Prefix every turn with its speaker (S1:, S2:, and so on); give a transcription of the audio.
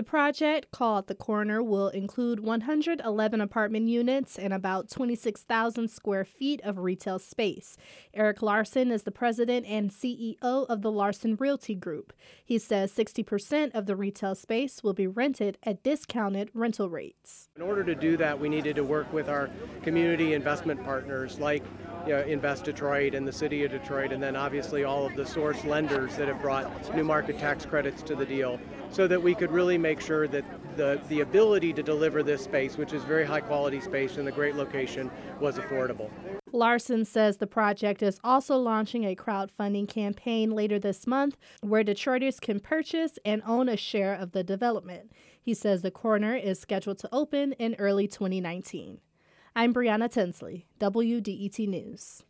S1: The project, called The Corner, will include 111 apartment units and about 26,000 square feet of retail space. Eric Larson is the president and CEO of the Larson Realty Group. He says 60% of the retail space will be rented at discounted rental rates.
S2: In order to do that, we needed to work with our community investment partners like you know, Invest Detroit and the City of Detroit, and then obviously all of the source lenders that have brought new market tax credits to the deal, so that we could really make sure that the, the ability to deliver this space, which is very high quality space in a great location, was affordable.
S1: Larson says the project is also launching a crowdfunding campaign later this month where Detroiters can purchase and own a share of the development. He says the corner is scheduled to open in early 2019. I'm Brianna Tinsley, WDET News.